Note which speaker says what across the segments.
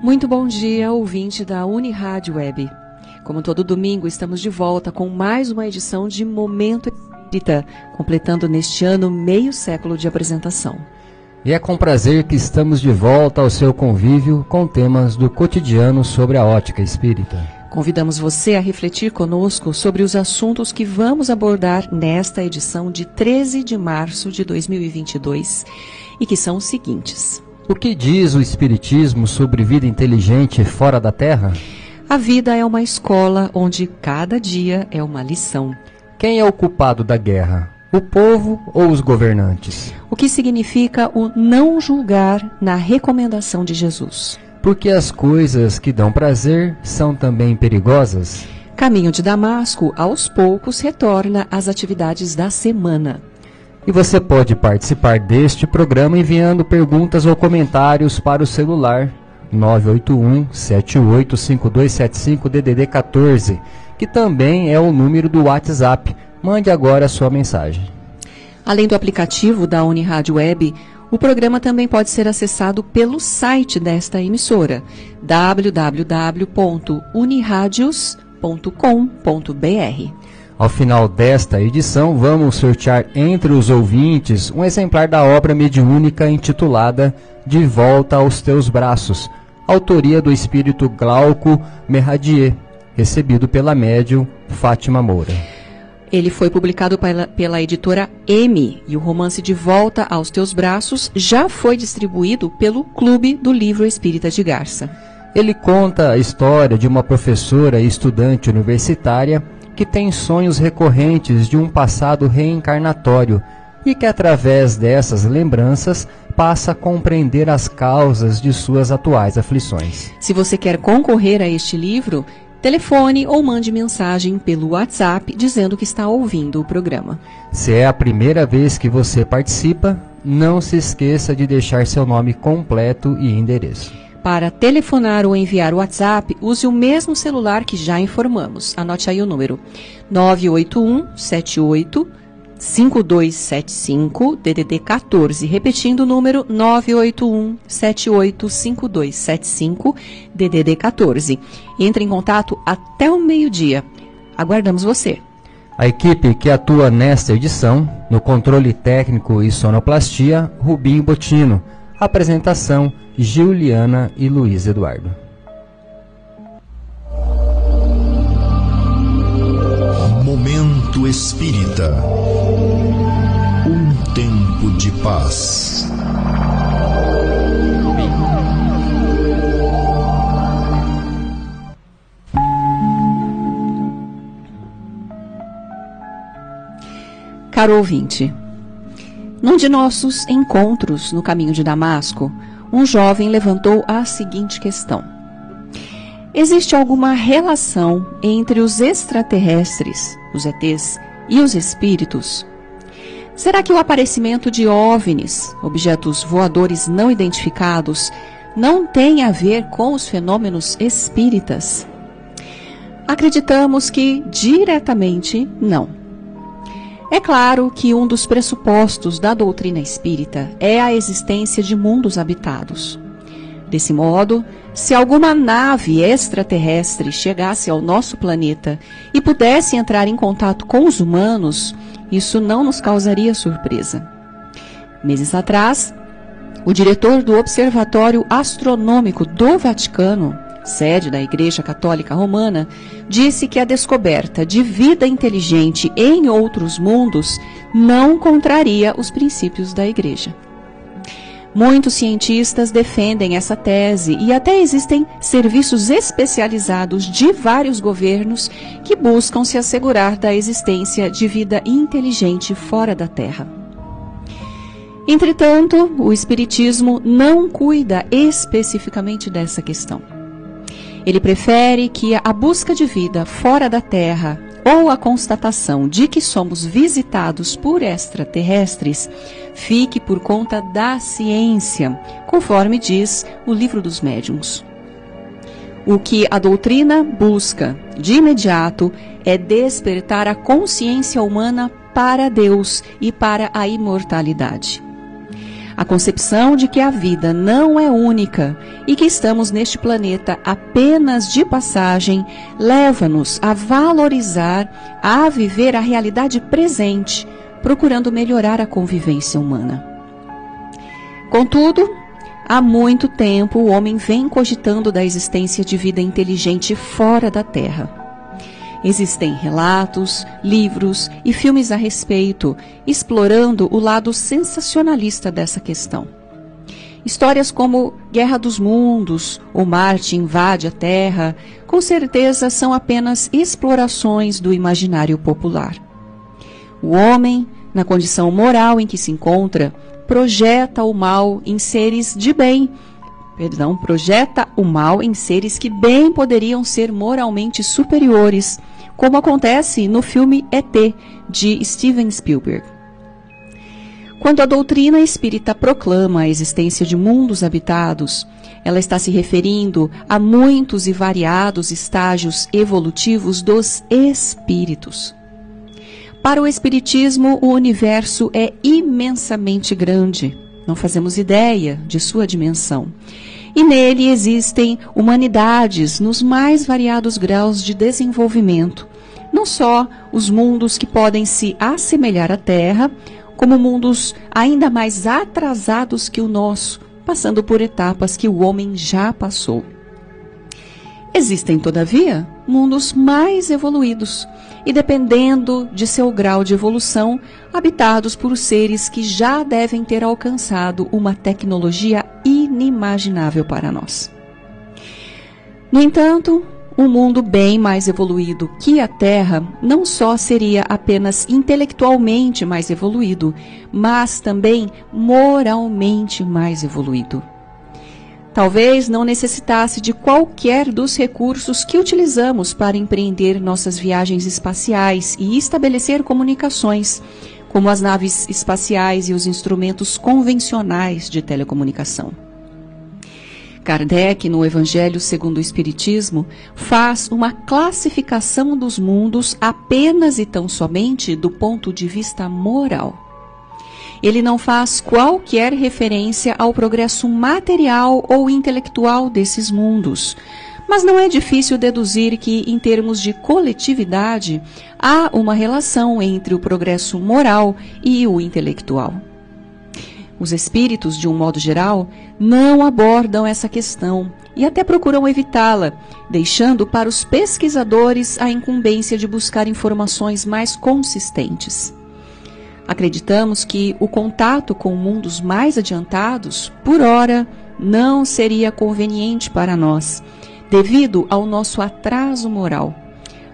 Speaker 1: Muito bom dia, ouvinte da Unirádio Web. Como todo domingo, estamos de volta com mais uma edição de Momento Espírita, completando neste ano meio século de apresentação.
Speaker 2: E é com prazer que estamos de volta ao seu convívio com temas do cotidiano sobre a ótica espírita.
Speaker 1: Convidamos você a refletir conosco sobre os assuntos que vamos abordar nesta edição de 13 de março de 2022 e que são os seguintes.
Speaker 2: O que diz o Espiritismo sobre vida inteligente fora da Terra?
Speaker 1: A vida é uma escola onde cada dia é uma lição.
Speaker 2: Quem é o culpado da guerra? O povo ou os governantes?
Speaker 1: O que significa o não julgar na recomendação de Jesus?
Speaker 2: Porque as coisas que dão prazer são também perigosas?
Speaker 1: Caminho de Damasco, aos poucos, retorna às atividades da semana.
Speaker 2: E você pode participar deste programa enviando perguntas ou comentários para o celular 981 785275 DDD 14, que também é o número do WhatsApp. Mande agora a sua mensagem.
Speaker 1: Além do aplicativo da Unirádio Web, o programa também pode ser acessado pelo site desta emissora, www.uniradios.com.br.
Speaker 2: Ao final desta edição, vamos sortear entre os ouvintes um exemplar da obra mediúnica intitulada De Volta aos Teus Braços, autoria do espírito Glauco Merradier, recebido pela médium Fátima Moura.
Speaker 1: Ele foi publicado pela, pela, editora M e o romance De Volta aos Teus Braços já foi distribuído pelo Clube do Livro Espírita de Garça.
Speaker 2: Ele conta a história de uma professora e estudante universitária que tem sonhos recorrentes de um passado reencarnatório e que, através dessas lembranças, passa a compreender as causas de suas atuais aflições.
Speaker 1: Se você quer concorrer a este livro, telefone ou mande mensagem pelo WhatsApp dizendo que está ouvindo o programa.
Speaker 2: Se é a primeira vez que você participa, não se esqueça de deixar seu nome completo e endereço.
Speaker 1: Para telefonar ou enviar o WhatsApp, use o mesmo celular que já informamos. Anote aí o número: 981 78 5275 DDD 14, repetindo o número 981 78 5275 DDD 14. Entre em contato até o meio-dia. Aguardamos você.
Speaker 2: A equipe que atua nesta edição, no controle técnico e sonoplastia, Rubinho Botino. Apresentação: Juliana e Luiz Eduardo.
Speaker 3: Momento Espírita. Um tempo de paz.
Speaker 1: Caro ouvinte, num de nossos encontros no caminho de Damasco, um jovem levantou a seguinte questão: Existe alguma relação entre os extraterrestres, os ETs, e os espíritos? Será que o aparecimento de OVNIs, objetos voadores não identificados, não tem a ver com os fenômenos espíritas? Acreditamos que diretamente não. É claro que um dos pressupostos da doutrina espírita é a existência de mundos habitados. Desse modo, se alguma nave extraterrestre chegasse ao nosso planeta e pudesse entrar em contato com os humanos, isso não nos causaria surpresa. Meses atrás, o diretor do Observatório Astronômico do Vaticano, sede da Igreja Católica Romana, disse que a descoberta de vida inteligente em outros mundos não contraria os princípios da Igreja. Muitos cientistas defendem essa tese e até existem serviços especializados de vários governos que buscam se assegurar da existência de vida inteligente fora da Terra. Entretanto, o Espiritismo não cuida especificamente dessa questão. Ele prefere que a busca de vida fora da Terra ou a constatação de que somos visitados por extraterrestres fique por conta da ciência, conforme diz o livro dos médiuns. O que a doutrina busca de imediato é despertar a consciência humana para Deus e para a imortalidade. A concepção de que a vida não é única e que estamos neste planeta apenas de passagem leva-nos a valorizar, a viver a realidade presente, procurando melhorar a convivência humana. Contudo, há muito tempo o homem vem cogitando da existência de vida inteligente fora da Terra. Existem relatos, livros e filmes a respeito, explorando o lado sensacionalista dessa questão. Histórias como Guerra dos Mundos ou Marte invade a Terra, com certeza são apenas explorações do imaginário popular. O homem, na condição moral em que se encontra, projeta o mal em seres de bem, perdão, projeta o mal em seres que bem poderiam ser moralmente superiores, como acontece no filme ET de Steven Spielberg. Quando a doutrina espírita proclama a existência de mundos habitados, ela está se referindo a muitos e variados estágios evolutivos dos espíritos. Para o Espiritismo, o universo é imensamente grande. Não fazemos ideia de sua dimensão. E nele existem humanidades nos mais variados graus de desenvolvimento. Não só os mundos que podem se assemelhar à Terra, como mundos ainda mais atrasados que o nosso, passando por etapas que o homem já passou. Existem, todavia, mundos mais evoluídos e, dependendo de seu grau de evolução, habitados por seres que já devem ter alcançado uma tecnologia inimaginável para nós. No entanto, um mundo bem mais evoluído que a Terra não só seria apenas intelectualmente mais evoluído, mas também moralmente mais evoluído. Talvez não necessitasse de qualquer dos recursos que utilizamos para empreender nossas viagens espaciais e estabelecer comunicações, como as naves espaciais e os instrumentos convencionais de telecomunicação. Kardec, no Evangelho segundo o Espiritismo, faz uma classificação dos mundos apenas e tão somente do ponto de vista moral ele não faz qualquer referência ao progresso material ou intelectual desses mundos. Mas não é difícil deduzir que, em termos de coletividade, há uma relação entre o progresso moral e o intelectual. Os espíritos, de um modo geral, não abordam essa questão e até procuram evitá-la, deixando para os pesquisadores a incumbência de buscar informações mais consistentes. Acreditamos que o contato com mundos mais adiantados, por hora, não seria conveniente para nós, devido ao nosso atraso moral,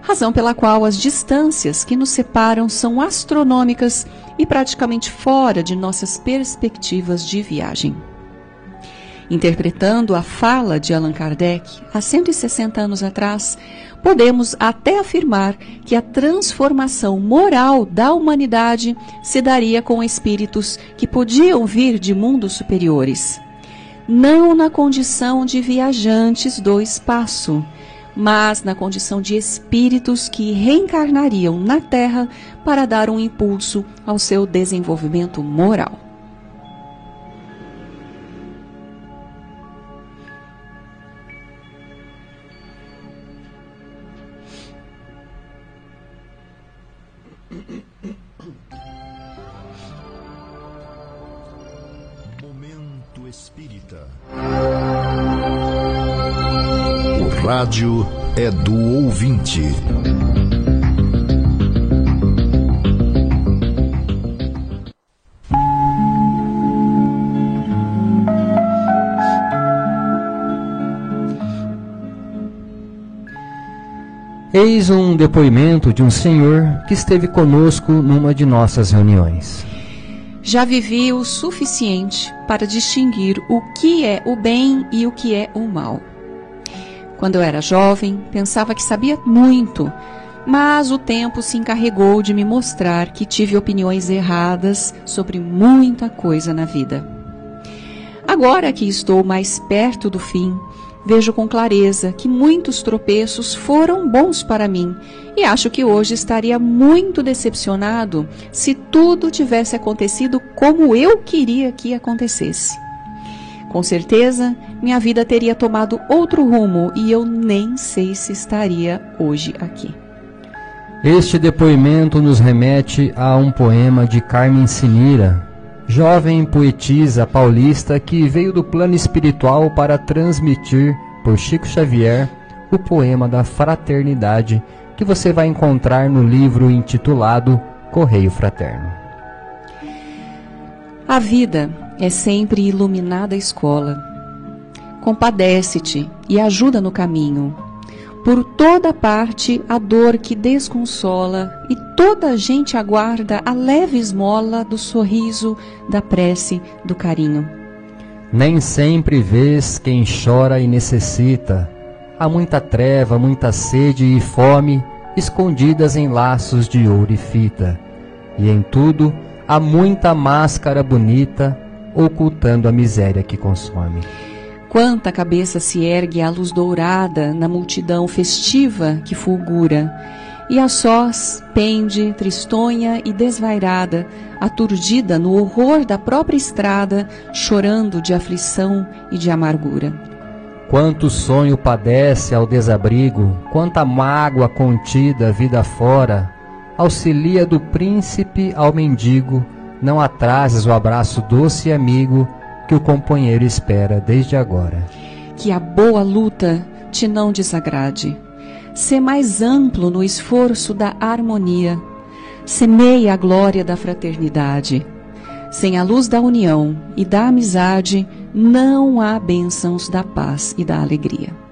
Speaker 1: razão pela qual as distâncias que nos separam são astronômicas e praticamente fora de nossas perspectivas de viagem. Interpretando a fala de Allan Kardec há 160 anos atrás, podemos até afirmar que a transformação moral da humanidade se daria com espíritos que podiam vir de mundos superiores, não na condição de viajantes do espaço, mas na condição de espíritos que reencarnariam na Terra para dar um impulso ao seu desenvolvimento moral.
Speaker 3: Rádio é do ouvinte.
Speaker 2: Eis um depoimento de um senhor que esteve conosco numa de nossas reuniões.
Speaker 1: Já vivi o suficiente para distinguir o que é o bem e o que é o mal. Quando eu era jovem, pensava que sabia muito, mas o tempo se encarregou de me mostrar que tive opiniões erradas sobre muita coisa na vida. Agora que estou mais perto do fim, vejo com clareza que muitos tropeços foram bons para mim e acho que hoje estaria muito decepcionado se tudo tivesse acontecido como eu queria que acontecesse. Com certeza, minha vida teria tomado outro rumo e eu nem sei se estaria hoje aqui.
Speaker 2: Este depoimento nos remete a um poema de Carmen Sinira, jovem poetisa paulista que veio do plano espiritual para transmitir por Chico Xavier o poema da fraternidade que você vai encontrar no livro intitulado Correio Fraterno.
Speaker 1: A vida é sempre iluminada escola. Compadece-te e ajuda no caminho. Por toda parte a dor que desconsola, e toda a gente aguarda a leve esmola do sorriso, da prece, do carinho.
Speaker 2: Nem sempre vês quem chora e necessita. Há muita treva, muita sede e fome escondidas em laços de ouro e fita. E em tudo há muita máscara bonita ocultando a miséria que consome.
Speaker 1: Quanta cabeça se ergue à luz dourada na multidão festiva que fulgura, e a sós pende, tristonha e desvairada, aturdida no horror da própria estrada, chorando de aflição e de amargura.
Speaker 2: Quanto sonho padece ao desabrigo, quanta mágoa contida vida fora, auxilia do príncipe ao mendigo, não atrases o abraço doce e amigo que o companheiro espera desde agora.
Speaker 1: Que a boa luta te não desagrade. Sê mais amplo no esforço da harmonia. Semeia a glória da fraternidade. Sem a luz da união e da amizade, não há bênçãos da paz e da alegria.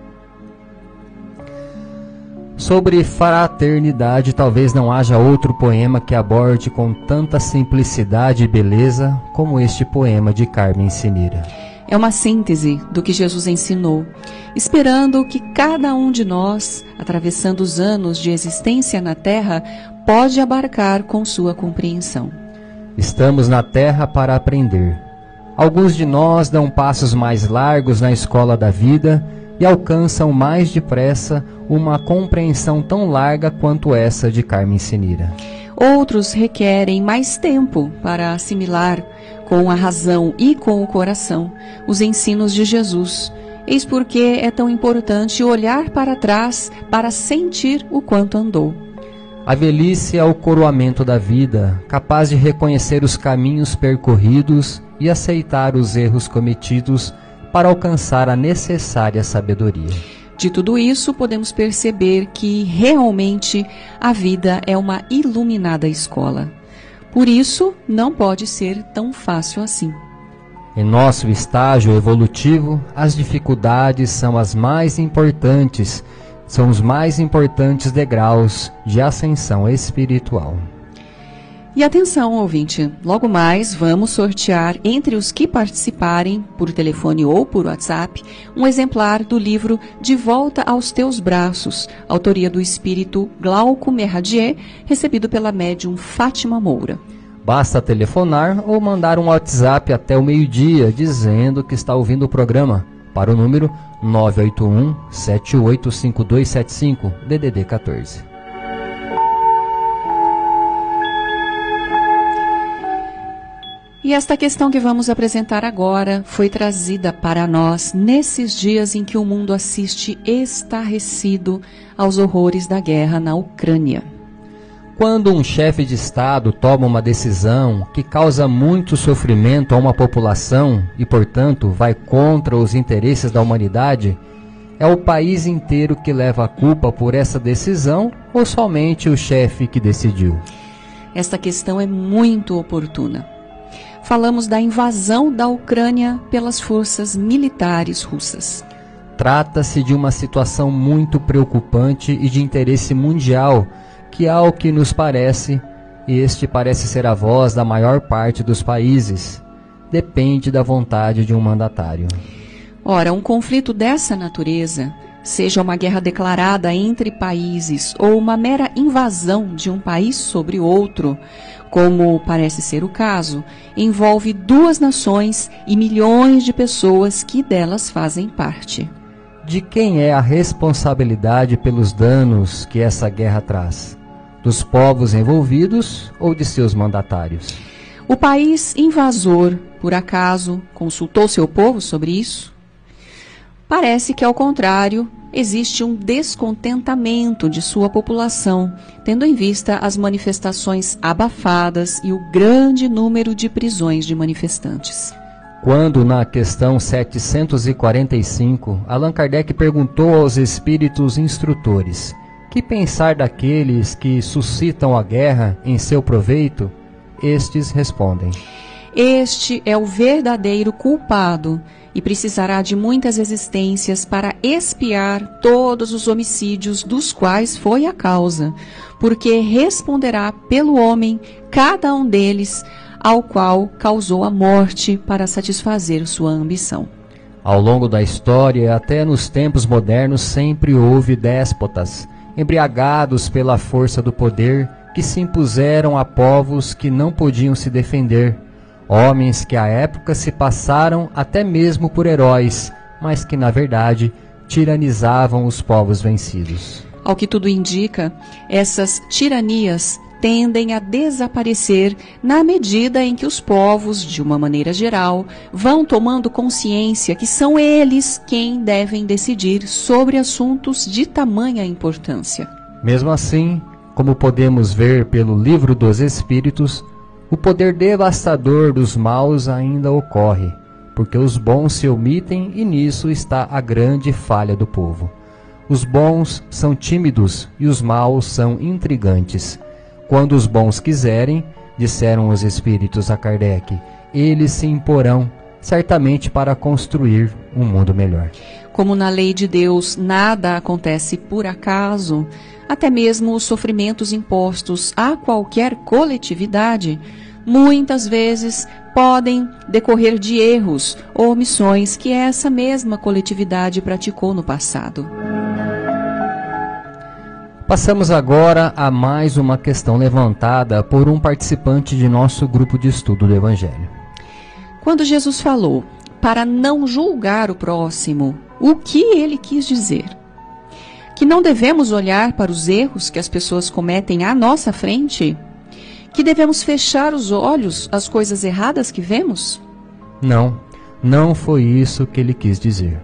Speaker 2: Sobre fraternidade, talvez não haja outro poema que aborde com tanta simplicidade e beleza como este poema de Carmen Sinira.
Speaker 1: É uma síntese do que Jesus ensinou, esperando que cada um de nós, atravessando os anos de existência na Terra, pode abarcar com sua compreensão.
Speaker 2: Estamos na Terra para aprender. Alguns de nós dão passos mais largos na escola da vida e alcançam mais depressa uma compreensão tão larga quanto essa de Carmen Sinira.
Speaker 1: Outros requerem mais tempo para assimilar com a razão e com o coração os ensinos de Jesus. Eis porque é tão importante olhar para trás para sentir o quanto andou.
Speaker 2: A velhice é o coroamento da vida, capaz de reconhecer os caminhos percorridos e aceitar os erros cometidos para alcançar a necessária sabedoria.
Speaker 1: De tudo isso, podemos perceber que realmente a vida é uma iluminada escola. Por isso, não pode ser tão fácil assim.
Speaker 2: Em nosso estágio evolutivo, as dificuldades são as mais importantes, são os mais importantes degraus de ascensão espiritual.
Speaker 1: E atenção, ouvinte, logo mais vamos sortear entre os que participarem, por telefone ou por WhatsApp, um exemplar do livro De Volta aos Teus Braços, autoria do espírito Glauco Merradier, recebido pela médium Fátima Moura.
Speaker 2: Basta telefonar ou mandar um WhatsApp até o meio-dia dizendo que está ouvindo o programa para o número 981 785275 DDD 14.
Speaker 1: E esta questão que vamos apresentar agora foi trazida para nós nesses dias em que o mundo assiste estarrecido aos horrores da guerra na Ucrânia.
Speaker 2: Quando um chefe de Estado toma uma decisão que causa muito sofrimento a uma população e, portanto, vai contra os interesses da humanidade, é o país inteiro que leva a culpa por essa decisão ou somente o chefe que decidiu?
Speaker 1: Esta questão é muito oportuna falamos da invasão da Ucrânia pelas forças militares russas.
Speaker 2: Trata-se de uma situação muito preocupante e de interesse mundial, que, ao que nos parece, este parece ser a voz da maior parte dos países. Depende da vontade de um mandatário.
Speaker 1: Ora, um conflito dessa natureza, seja uma guerra declarada entre países ou uma mera invasão de um país sobre outro, como parece ser o caso, envolve duas nações e milhões de pessoas que delas fazem parte.
Speaker 2: de quem é a responsabilidade pelos danos que essa guerra traz? Dos povos envolvidos ou de seus mandatários?
Speaker 1: O país invasor, por acaso, consultou seu povo sobre isso? Parece que, ao contrário, existe um descontentamento de sua população, tendo em vista as manifestações abafadas e o grande número de prisões de manifestantes.
Speaker 2: Quando, na questão 745, Allan Kardec perguntou aos espíritos instrutores: Que pensar daqueles que suscitam a guerra em seu proveito? Estes respondem:
Speaker 1: Este é o verdadeiro culpado e precisará de muitas existências para expiar todos os homicídios dos quais foi a causa, porque responderá pelo homem cada um deles ao qual causou a morte para satisfazer sua ambição.
Speaker 2: Ao longo da história, até nos tempos modernos, sempre houve déspotas, embriagados pela força do poder, que se impuseram a povos que não podiam se defender, homens que à época se passaram até mesmo por heróis, mas que na verdade tiranizavam os povos vencidos.
Speaker 1: Ao que tudo indica, essas tiranias tendem a desaparecer na medida em que os povos, de uma maneira geral, vão tomando consciência que são eles quem devem decidir sobre assuntos de tamanha importância.
Speaker 2: Mesmo assim, como podemos ver pelo Livro dos Espíritos, o poder devastador dos maus ainda ocorre, porque os bons se omitem e nisso está a grande falha do povo. Os bons são tímidos e os maus são intrigantes. Quando os bons quiserem, disseram os espíritos a Kardec, eles se imporão, certamente para construir um mundo melhor.
Speaker 1: Como na lei de Deus nada acontece por acaso, até mesmo os sofrimentos impostos a qualquer coletividade, muitas vezes podem decorrer de erros ou omissões que essa mesma coletividade praticou no passado.
Speaker 2: Passamos agora a mais uma questão levantada por um participante de nosso grupo de estudo do Evangelho.
Speaker 1: Quando Jesus falou para não julgar o próximo, o que ele quis dizer? Que não devemos olhar para os erros que as pessoas cometem à nossa frente? Que devemos fechar os olhos às coisas erradas que vemos?
Speaker 2: Não, não foi isso que ele quis dizer.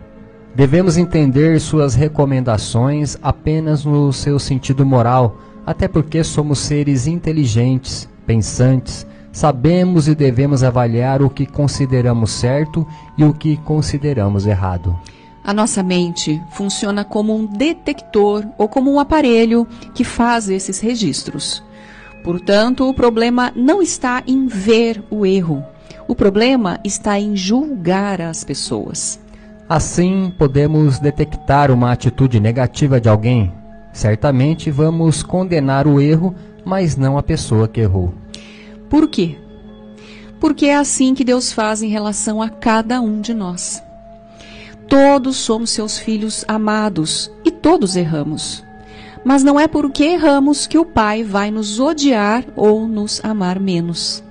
Speaker 2: Devemos entender suas recomendações apenas no seu sentido moral, até porque somos seres inteligentes, pensantes, sabemos e devemos avaliar o que consideramos certo e o que consideramos errado.
Speaker 1: A nossa mente funciona como um detector ou como um aparelho que faz esses registros. Portanto, o problema não está em ver o erro. O problema está em julgar as pessoas.
Speaker 2: Assim, podemos detectar uma atitude negativa de alguém. Certamente vamos condenar o erro, mas não a pessoa que errou.
Speaker 1: Por quê? Porque é assim que Deus faz em relação a cada um de nós. Todos somos seus filhos amados e todos erramos. Mas não é porque erramos que o Pai vai nos odiar ou nos amar menos.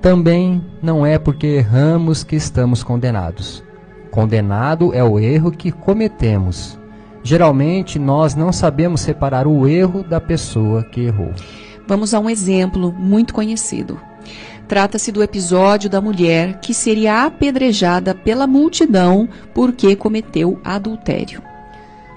Speaker 2: Também não é porque erramos que estamos condenados. Condenado é o erro que cometemos. Geralmente nós não sabemos separar o erro da pessoa que errou.
Speaker 1: Vamos a um exemplo muito conhecido. Trata-se do episódio da mulher que seria apedrejada pela multidão porque cometeu adultério.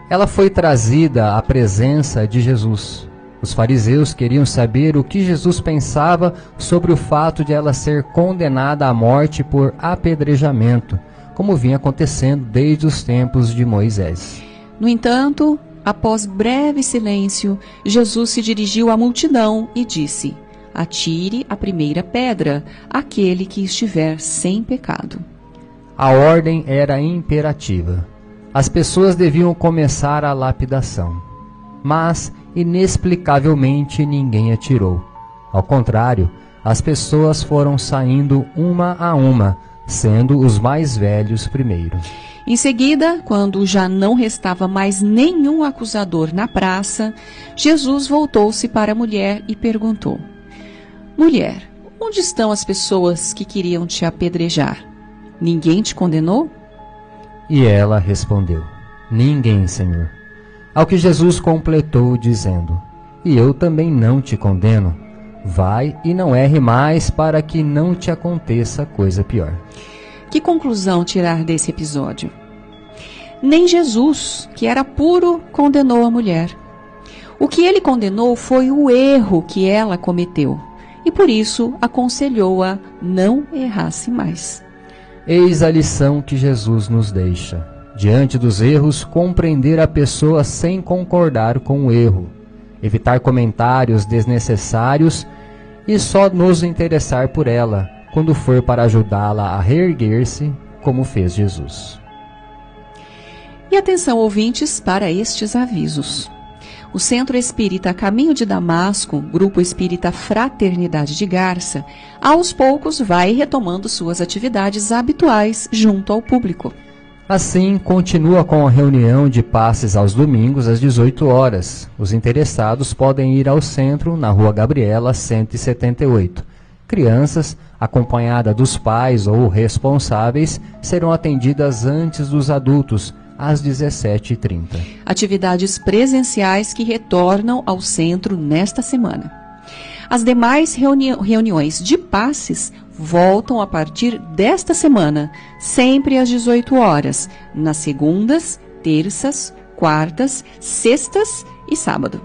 Speaker 2: Ela foi trazida à presença de Jesus. Os fariseus queriam saber o que Jesus pensava sobre o fato de ela ser condenada à morte por apedrejamento como vinha acontecendo desde os tempos de Moisés.
Speaker 1: No entanto, após breve silêncio, Jesus se dirigiu à multidão e disse: Atire a primeira pedra, aquele que estiver sem pecado.
Speaker 2: A ordem era imperativa. As pessoas deviam começar a lapidação. Mas, inexplicavelmente, ninguém atirou. Ao contrário, as pessoas foram saindo uma a uma, sendo os mais velhos primeiro.
Speaker 1: Em seguida, quando já não restava mais nenhum acusador na praça, Jesus voltou-se para a mulher e perguntou: Mulher, onde estão as pessoas que queriam te apedrejar? Ninguém te condenou?
Speaker 2: E ela respondeu: Ninguém, Senhor. Ao que Jesus completou, dizendo: E eu também não te condeno. Vai e não erre mais, para que não te aconteça coisa pior.
Speaker 1: Que conclusão tirar desse episódio? Nem Jesus, que era puro, condenou a mulher. O que ele condenou foi o erro que ela cometeu e por isso aconselhou-a não errasse mais.
Speaker 2: Eis a lição que Jesus nos deixa. Diante dos erros, compreender a pessoa sem concordar com o erro, evitar comentários desnecessários e só nos interessar por ela quando for para ajudá-la a reerguer-se, como fez Jesus.
Speaker 1: E atenção, ouvintes, para estes avisos. O Centro Espírita Caminho de Damasco, Grupo Espírita Fraternidade de Garça, aos poucos vai retomando suas atividades habituais junto ao público.
Speaker 2: Assim, continua com a reunião de passes aos domingos às 18 horas. Os interessados podem ir ao centro, na Rua Gabriela, 178. Crianças, acompanhada dos pais ou responsáveis, serão atendidas antes dos adultos às 17h30.
Speaker 1: Atividades presenciais que retornam ao centro nesta semana. As demais reuni reuniões de passes voltam a partir desta semana, sempre às 18 horas, nas segundas, terças, quartas, sextas e sábado.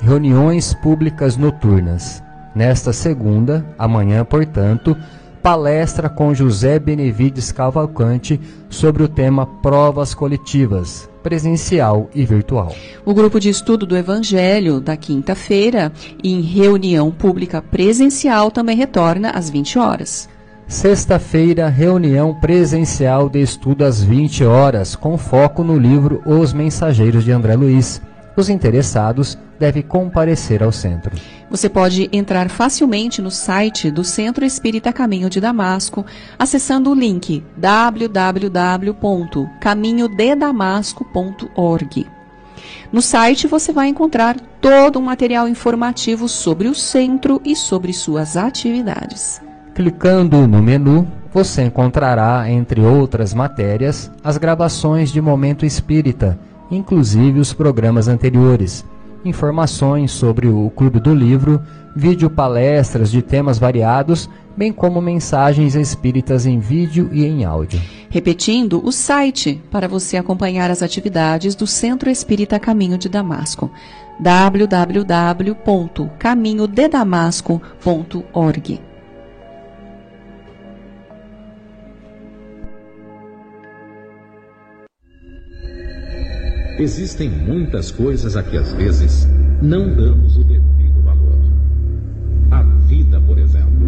Speaker 2: Reuniões públicas noturnas. Nesta segunda, amanhã, portanto, palestra com José Benevides Cavalcante sobre o tema Provas Coletivas, presencial e virtual.
Speaker 1: O grupo de estudo do Evangelho da quinta-feira, em reunião pública presencial, também retorna às 20 horas.
Speaker 2: Sexta-feira, reunião presencial de estudo às 20 horas, com foco no livro Os Mensageiros de André Luiz. Os interessados devem comparecer ao centro.
Speaker 1: Você pode entrar facilmente no site do Centro Espírita Caminho de Damasco, acessando o link www.caminhodedamasco.org. No site você vai encontrar todo um material informativo sobre o centro e sobre suas atividades.
Speaker 2: Clicando no menu, você encontrará, entre outras matérias, as gravações de Momento Espírita inclusive os programas anteriores, informações sobre o Clube do Livro, vídeo palestras de temas variados, bem como mensagens espíritas em vídeo e em áudio.
Speaker 1: Repetindo, o site para você acompanhar as atividades do Centro Espírita Caminho de Damasco www.caminhodedamasco.org.
Speaker 4: Existem muitas coisas a que às vezes não damos o devido valor. A vida, por exemplo.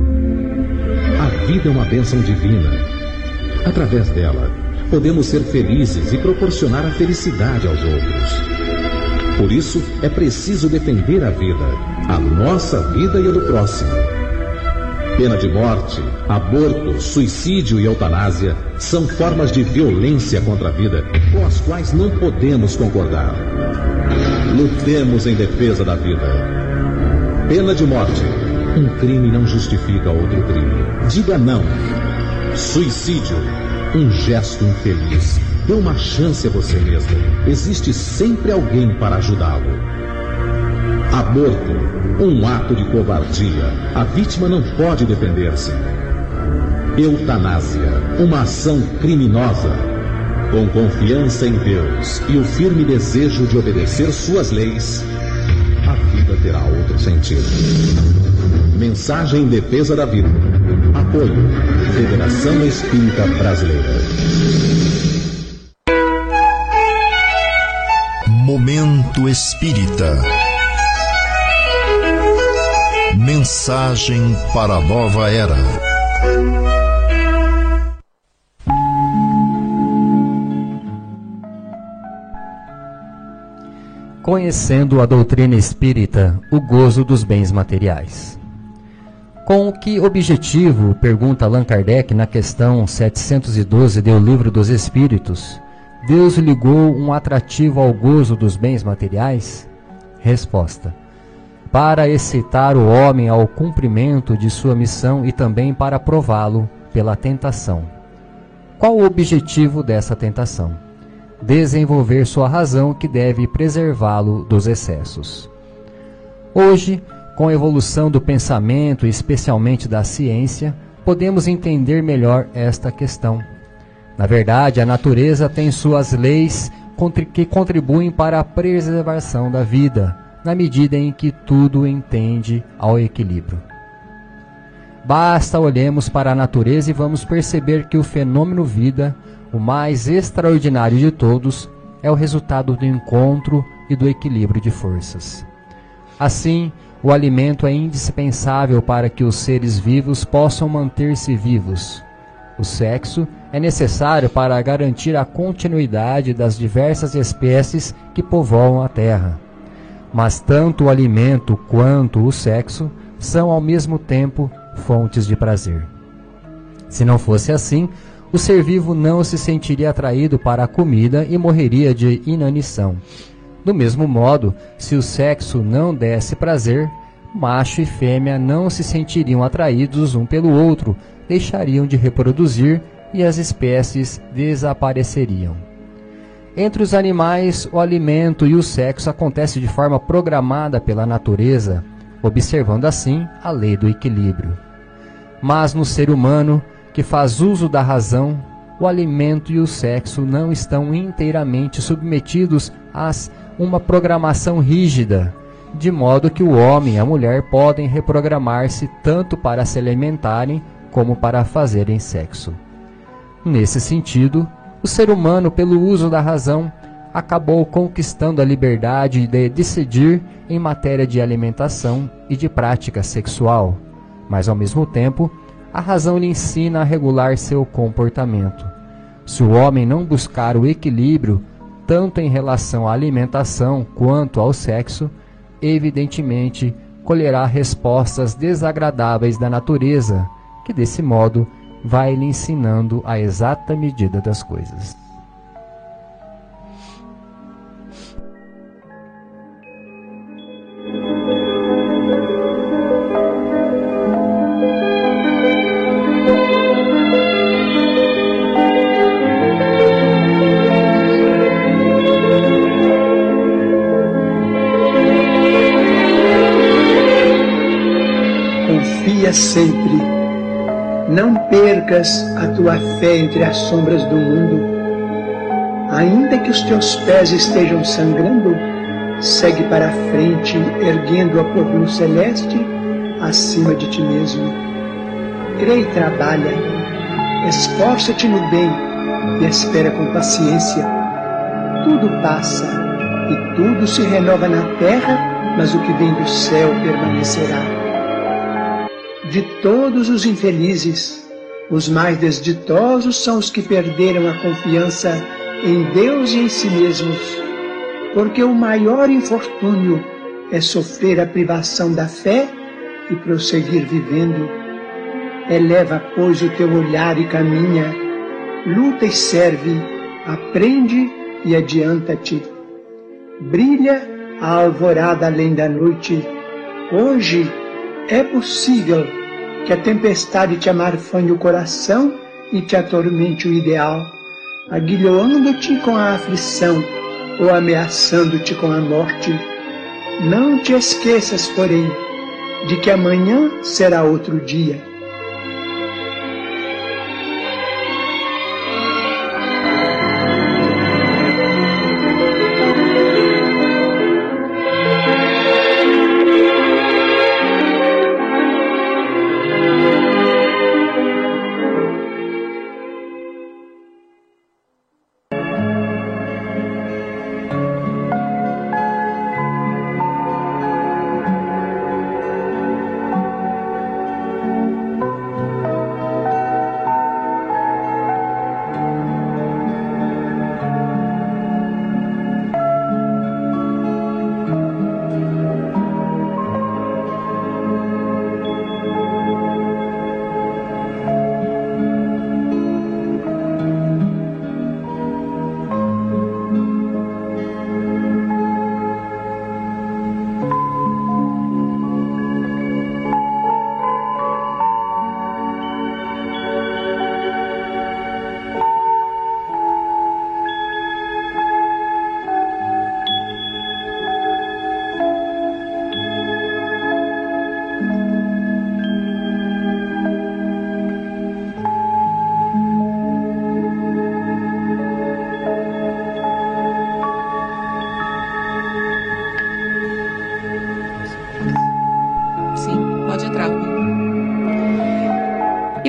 Speaker 4: A vida é uma bênção divina. Através dela, podemos ser felizes e proporcionar a felicidade aos outros. Por isso, é preciso defender a vida, a nossa vida e a do próximo Pena de morte, aborto, suicídio e eutanásia são formas de violência contra a vida com as quais não podemos concordar. Lutemos em defesa da vida. Pena de morte. Um crime não justifica outro crime. Diga não. Suicídio. Um gesto infeliz. Dê uma chance a você mesmo. Existe sempre alguém para ajudá-lo. Aborto, um ato de covardia. A vítima não pode defender-se. Eutanásia, uma ação criminosa. Com confiança em Deus e o firme desejo de obedecer suas leis, a vida terá outro sentido. Mensagem em defesa da vida. Apoio. Federação Espírita Brasileira.
Speaker 3: Momento Espírita. Mensagem para a nova era.
Speaker 2: Conhecendo a doutrina espírita, o gozo dos bens materiais. Com que objetivo, pergunta Allan Kardec na questão 712 do Livro dos Espíritos, Deus ligou um atrativo ao gozo dos bens materiais? Resposta para excitar o homem ao cumprimento de sua missão e também para prová-lo pela tentação. Qual o objetivo dessa tentação? Desenvolver sua razão que deve preservá-lo dos excessos. Hoje, com a evolução do pensamento especialmente da ciência, podemos entender melhor esta questão. Na verdade, a natureza tem suas leis que contribuem para a preservação da vida, na medida em que tudo entende ao equilíbrio. Basta olhemos para a natureza e vamos perceber que o fenômeno vida, o mais extraordinário de todos, é o resultado do encontro e do equilíbrio de forças. Assim, o alimento é indispensável para que os seres vivos possam manter-se vivos. O sexo é necessário para garantir a continuidade das diversas espécies que povoam a Terra. Mas tanto o alimento quanto o sexo são ao mesmo tempo fontes de prazer. Se não fosse assim, o ser vivo não se sentiria atraído para a comida e morreria de inanição. Do mesmo modo, se o sexo não desse prazer, macho e fêmea não se sentiriam atraídos um pelo outro, deixariam de reproduzir e as espécies desapareceriam. Entre os animais, o alimento e o sexo acontece de forma programada pela natureza, observando assim a lei do equilíbrio. Mas no ser humano, que faz uso da razão, o alimento e o sexo não estão inteiramente submetidos às uma programação rígida, de modo que o homem e a mulher podem reprogramar-se tanto para se alimentarem como para fazerem sexo. Nesse sentido, o ser humano, pelo uso da razão, acabou conquistando a liberdade de decidir em matéria de alimentação e de prática sexual, mas ao mesmo tempo, a razão lhe ensina a regular seu comportamento. Se o homem não buscar o equilíbrio tanto em relação à alimentação quanto ao sexo, evidentemente colherá respostas desagradáveis da natureza, que desse modo vai lhe ensinando a exata medida das coisas.
Speaker 5: Sempre. Não percas a tua fé entre as sombras do mundo. Ainda que os teus pés estejam sangrando, segue para a frente, erguendo a cor no celeste acima de ti mesmo. Crê e trabalha, esforça-te no bem e espera com paciência. Tudo passa e tudo se renova na terra, mas o que vem do céu permanecerá de todos os infelizes, os mais desditosos são os que perderam a confiança em Deus e em si mesmos, porque o maior infortúnio é sofrer a privação da fé e prosseguir vivendo. Eleva, pois, o teu olhar e caminha, luta e serve, aprende e adianta-te. Brilha a alvorada além da noite. Hoje é possível que a tempestade te amarfanhe o coração e te atormente o ideal, aguilhoando-te com a aflição ou ameaçando-te com a morte. Não te esqueças, porém, de que amanhã será outro dia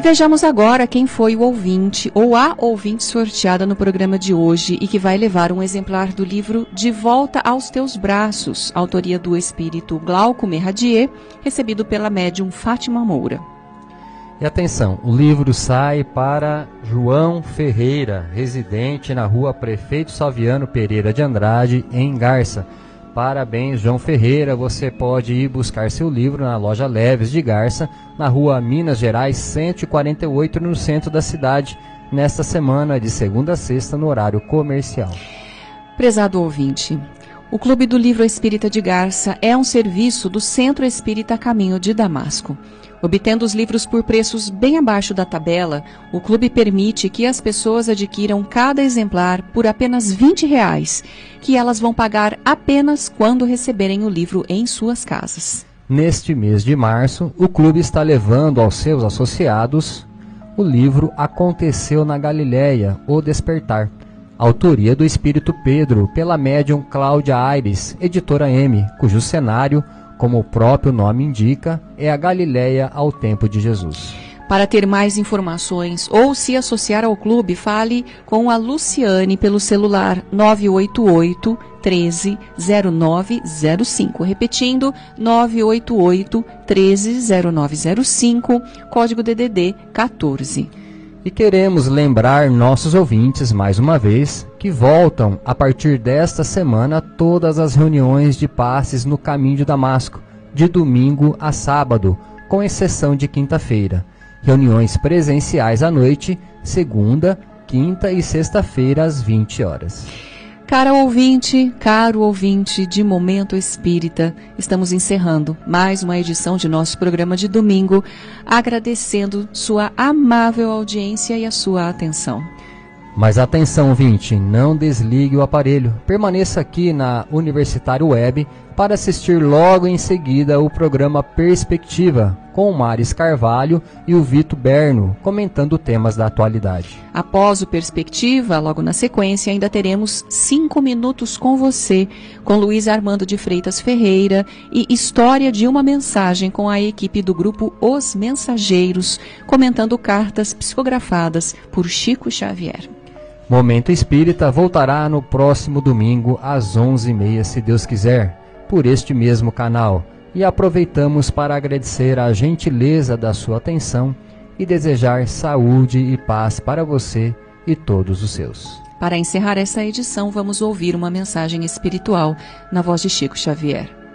Speaker 1: vejamos agora quem foi o ouvinte ou a ouvinte sorteada no programa de hoje e que vai levar um exemplar do livro De Volta aos Teus Braços, autoria do espírito Glauco Merradier, recebido pela médium Fátima Moura.
Speaker 2: E atenção, o livro sai para João Ferreira, residente na rua Prefeito Salviano Pereira de Andrade, em Garça. Parabéns, João Ferreira. Você pode ir buscar seu livro na loja Leves de Garça, na rua Minas Gerais 148, no centro da cidade, nesta semana, de segunda a sexta, no horário comercial.
Speaker 1: Prezado ouvinte, o Clube do Livro Espírita de Garça é um serviço do Centro Espírita Caminho de Damasco. Obtendo os livros por preços bem abaixo da tabela, o clube permite que as pessoas adquiram cada exemplar por apenas 20 reais, que elas vão pagar apenas quando receberem o livro em suas casas.
Speaker 2: Neste mês de março, o clube está levando aos seus associados o livro Aconteceu na Galileia, O Despertar, autoria do Espírito Pedro, pela médium Cláudia Aires, editora M, cujo cenário como o próprio nome indica, é a Galileia ao tempo de Jesus.
Speaker 1: Para ter mais informações ou se associar ao clube, fale com a Luciane pelo celular 988 13 0905. Repetindo, 988 13 0905, código DDD 14.
Speaker 2: E queremos lembrar nossos ouvintes, mais uma vez, que voltam a partir desta semana todas as reuniões de passes no caminho de Damasco, de domingo a sábado, com exceção de quinta-feira. Reuniões presenciais à noite, segunda, quinta e sexta-feira às 20 horas.
Speaker 1: Cara ouvinte, caro ouvinte de Momento Espírita, estamos encerrando mais uma edição de nosso programa de domingo, agradecendo sua amável audiência e a sua atenção.
Speaker 2: Mas atenção, ouvinte, não desligue o aparelho. Permaneça aqui na Universitário Web para assistir logo em seguida o programa Perspectiva, com o Maris Carvalho e o Vito Berno, comentando temas da atualidade.
Speaker 1: Após o Perspectiva, logo na sequência, ainda teremos Cinco Minutos com Você, com Luiz Armando de Freitas Ferreira e História de uma Mensagem com a equipe do grupo Os Mensageiros, comentando cartas psicografadas por Chico Xavier.
Speaker 2: Momento Espírita voltará no próximo domingo às 11h30, se Deus quiser por este mesmo canal e aproveitamos para agradecer a gentileza da sua atenção e desejar saúde e paz para você e todos os seus.
Speaker 1: Para encerrar essa edição, vamos ouvir uma mensagem espiritual na voz de Chico Xavier.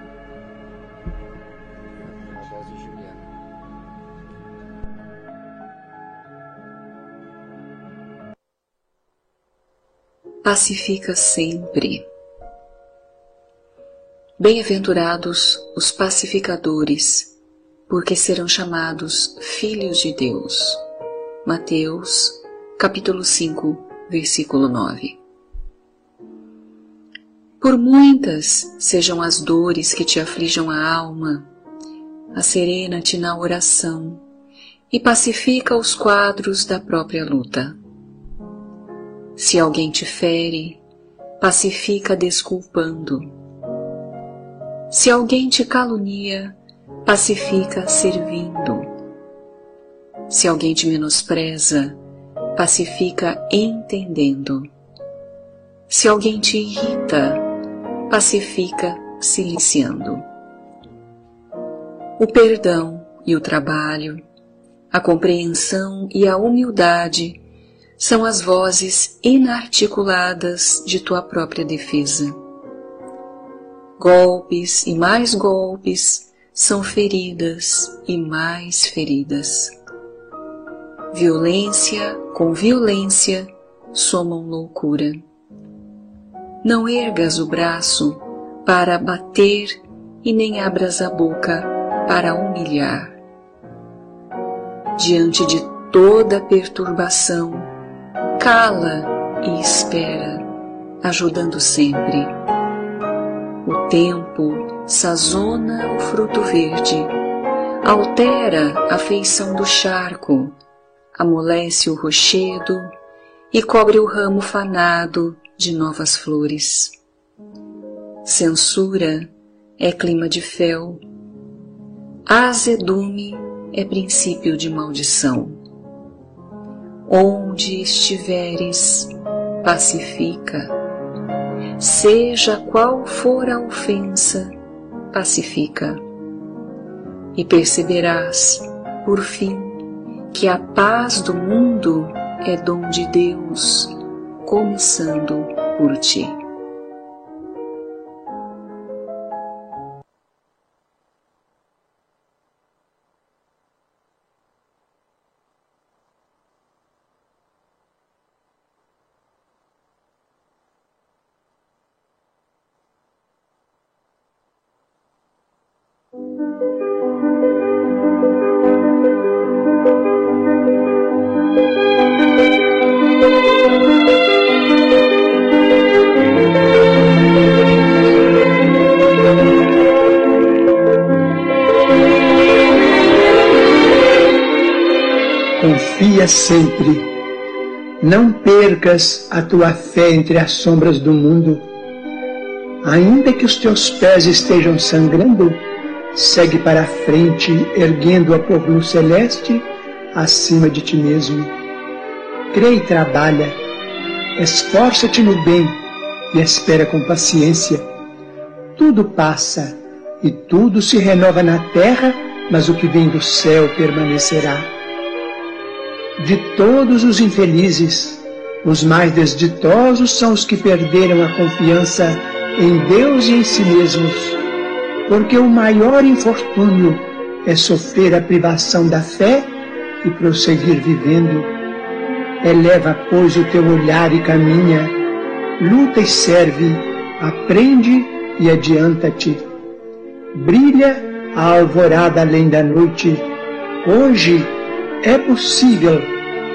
Speaker 1: Pacifica sempre Bem-aventurados os pacificadores, porque serão chamados filhos de Deus. Mateus, capítulo 5, versículo 9. Por muitas sejam as dores que te aflijam a alma, acerena-te na oração e pacifica os quadros da própria luta. Se alguém te fere, pacifica desculpando se alguém te calunia, pacifica servindo. Se alguém te menospreza, pacifica entendendo. Se alguém te irrita, pacifica silenciando. O perdão e o trabalho, a compreensão e a humildade são as vozes inarticuladas de tua própria defesa. Golpes e mais golpes são feridas e mais feridas. Violência com violência somam loucura. Não ergas o braço para bater e nem abras a boca para humilhar. Diante de toda perturbação, cala e espera, ajudando sempre o tempo sazona o fruto verde, altera a feição do charco, amolece o rochedo e cobre o ramo fanado de novas flores. Censura é clima de fel, azedume é princípio de maldição. Onde estiveres, pacifica. Seja qual for a ofensa, pacifica. E perceberás, por fim, que a paz do mundo é dom de Deus, começando por ti.
Speaker 5: Confia sempre. Não percas a tua fé entre as sombras do mundo. Ainda que os teus pés estejam sangrando, segue para a frente, erguendo a por luz celeste acima de ti mesmo. Crê e trabalha, esforça-te no bem e espera com paciência. Tudo passa e tudo se renova na terra, mas o que vem do céu permanecerá de todos os infelizes, os mais desditosos são os que perderam a confiança em Deus e em si mesmos, porque o maior infortúnio é sofrer a privação da fé e prosseguir vivendo. Eleva, pois, o teu olhar e caminha, luta e serve, aprende e adianta-te. Brilha a alvorada além da noite. Hoje é possível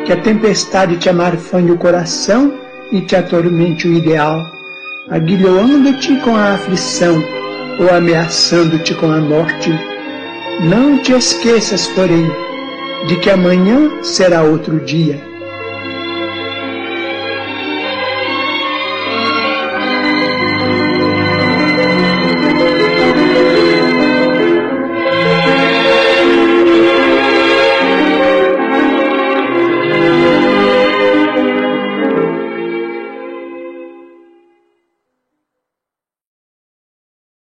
Speaker 5: que a tempestade te amarfanhe o coração e te atormente o ideal, aguilhoando-te com a aflição ou ameaçando-te com a morte. Não te esqueças, porém, de que amanhã será outro dia